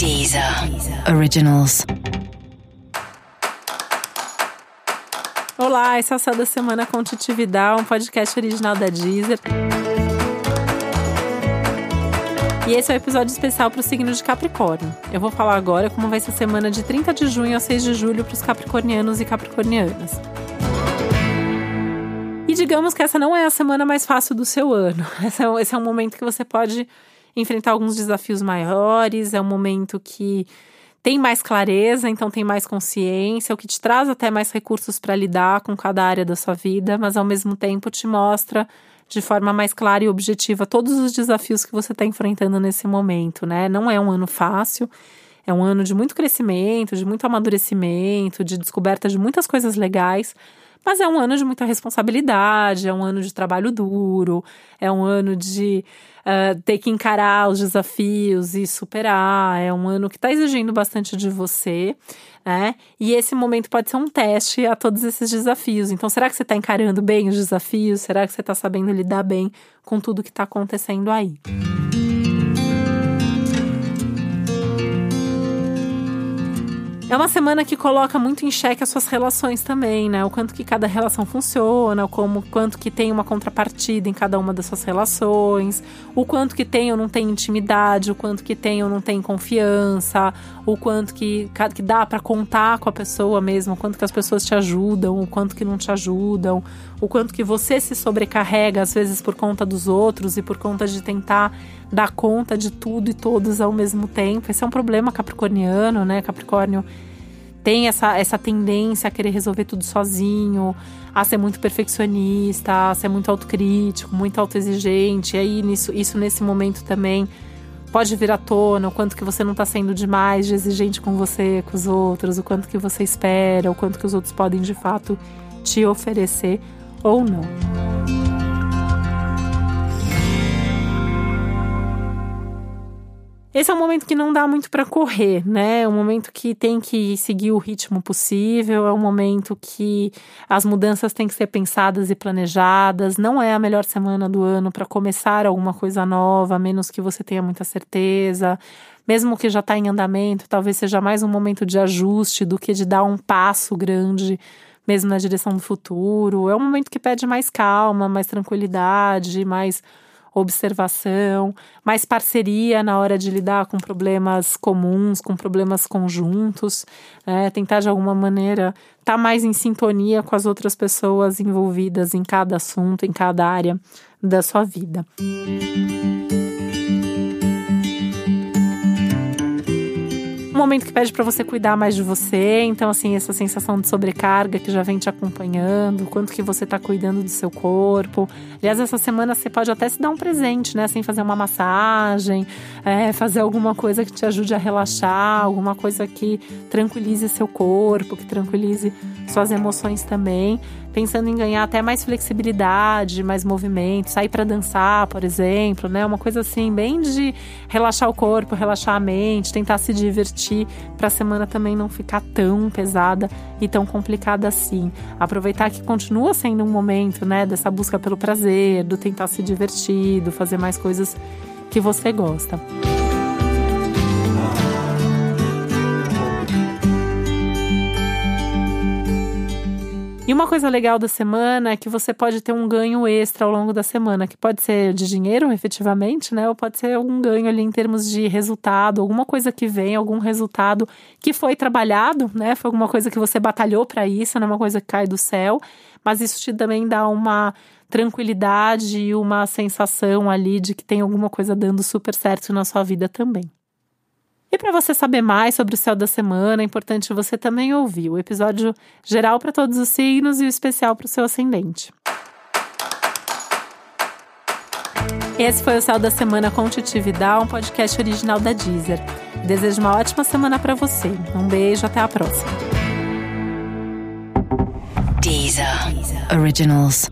Deezer Originals. Olá, esse é o Céu da Semana com Titi um podcast original da Deezer. E esse é o um episódio especial para o signo de Capricórnio. Eu vou falar agora como vai ser a semana de 30 de junho a 6 de julho para os capricornianos e capricornianas. E digamos que essa não é a semana mais fácil do seu ano. É, esse é um momento que você pode enfrentar alguns desafios maiores, é um momento que tem mais clareza, então tem mais consciência, o que te traz até mais recursos para lidar com cada área da sua vida, mas ao mesmo tempo te mostra de forma mais clara e objetiva todos os desafios que você está enfrentando nesse momento, né? Não é um ano fácil, é um ano de muito crescimento, de muito amadurecimento, de descoberta de muitas coisas legais, mas é um ano de muita responsabilidade, é um ano de trabalho duro, é um ano de uh, ter que encarar os desafios e superar, é um ano que está exigindo bastante de você, né? E esse momento pode ser um teste a todos esses desafios. Então, será que você está encarando bem os desafios? Será que você está sabendo lidar bem com tudo que está acontecendo aí? É uma semana que coloca muito em xeque as suas relações também, né? O quanto que cada relação funciona, como, quanto que tem uma contrapartida em cada uma das suas relações, o quanto que tem ou não tem intimidade, o quanto que tem ou não tem confiança, o quanto que, que dá para contar com a pessoa mesmo, o quanto que as pessoas te ajudam, o quanto que não te ajudam, o quanto que você se sobrecarrega às vezes por conta dos outros e por conta de tentar dar conta de tudo e todos ao mesmo tempo. Esse é um problema capricorniano, né? Capricórnio tem essa, essa tendência a querer resolver tudo sozinho, a ser muito perfeccionista, a ser muito autocrítico, muito autoexigente. E aí, nisso, isso nesse momento também pode vir à tona, o quanto que você não está sendo demais de exigente com você, com os outros, o quanto que você espera, o quanto que os outros podem de fato te oferecer ou não. Esse é um momento que não dá muito para correr, né? É um momento que tem que seguir o ritmo possível, é um momento que as mudanças têm que ser pensadas e planejadas. Não é a melhor semana do ano para começar alguma coisa nova, a menos que você tenha muita certeza. Mesmo que já está em andamento, talvez seja mais um momento de ajuste do que de dar um passo grande mesmo na direção do futuro. É um momento que pede mais calma, mais tranquilidade, mais observação, mais parceria na hora de lidar com problemas comuns, com problemas conjuntos, né? tentar de alguma maneira estar tá mais em sintonia com as outras pessoas envolvidas em cada assunto, em cada área da sua vida. Momento que pede para você cuidar mais de você, então assim, essa sensação de sobrecarga que já vem te acompanhando, quanto que você tá cuidando do seu corpo. Aliás, essa semana você pode até se dar um presente, né? Assim, fazer uma massagem, é, fazer alguma coisa que te ajude a relaxar, alguma coisa que tranquilize seu corpo, que tranquilize suas emoções também pensando em ganhar até mais flexibilidade, mais movimento, sair para dançar, por exemplo, né? Uma coisa assim, bem de relaxar o corpo, relaxar a mente, tentar se divertir para a semana também não ficar tão pesada e tão complicada assim. Aproveitar que continua sendo um momento, né, dessa busca pelo prazer, do tentar se divertir, do fazer mais coisas que você gosta. E uma coisa legal da semana é que você pode ter um ganho extra ao longo da semana, que pode ser de dinheiro, efetivamente, né? Ou pode ser algum ganho ali em termos de resultado, alguma coisa que vem, algum resultado que foi trabalhado, né? Foi alguma coisa que você batalhou para isso, não é uma coisa que cai do céu, mas isso te também dá uma tranquilidade e uma sensação ali de que tem alguma coisa dando super certo na sua vida também. E para você saber mais sobre o céu da semana, é importante você também ouvir o episódio geral para todos os signos e o especial para o seu ascendente. Esse foi o Céu da Semana com Titi Vidal, um podcast original da Deezer. Desejo uma ótima semana para você. Um beijo, até a próxima. Deezer, Deezer. Originals.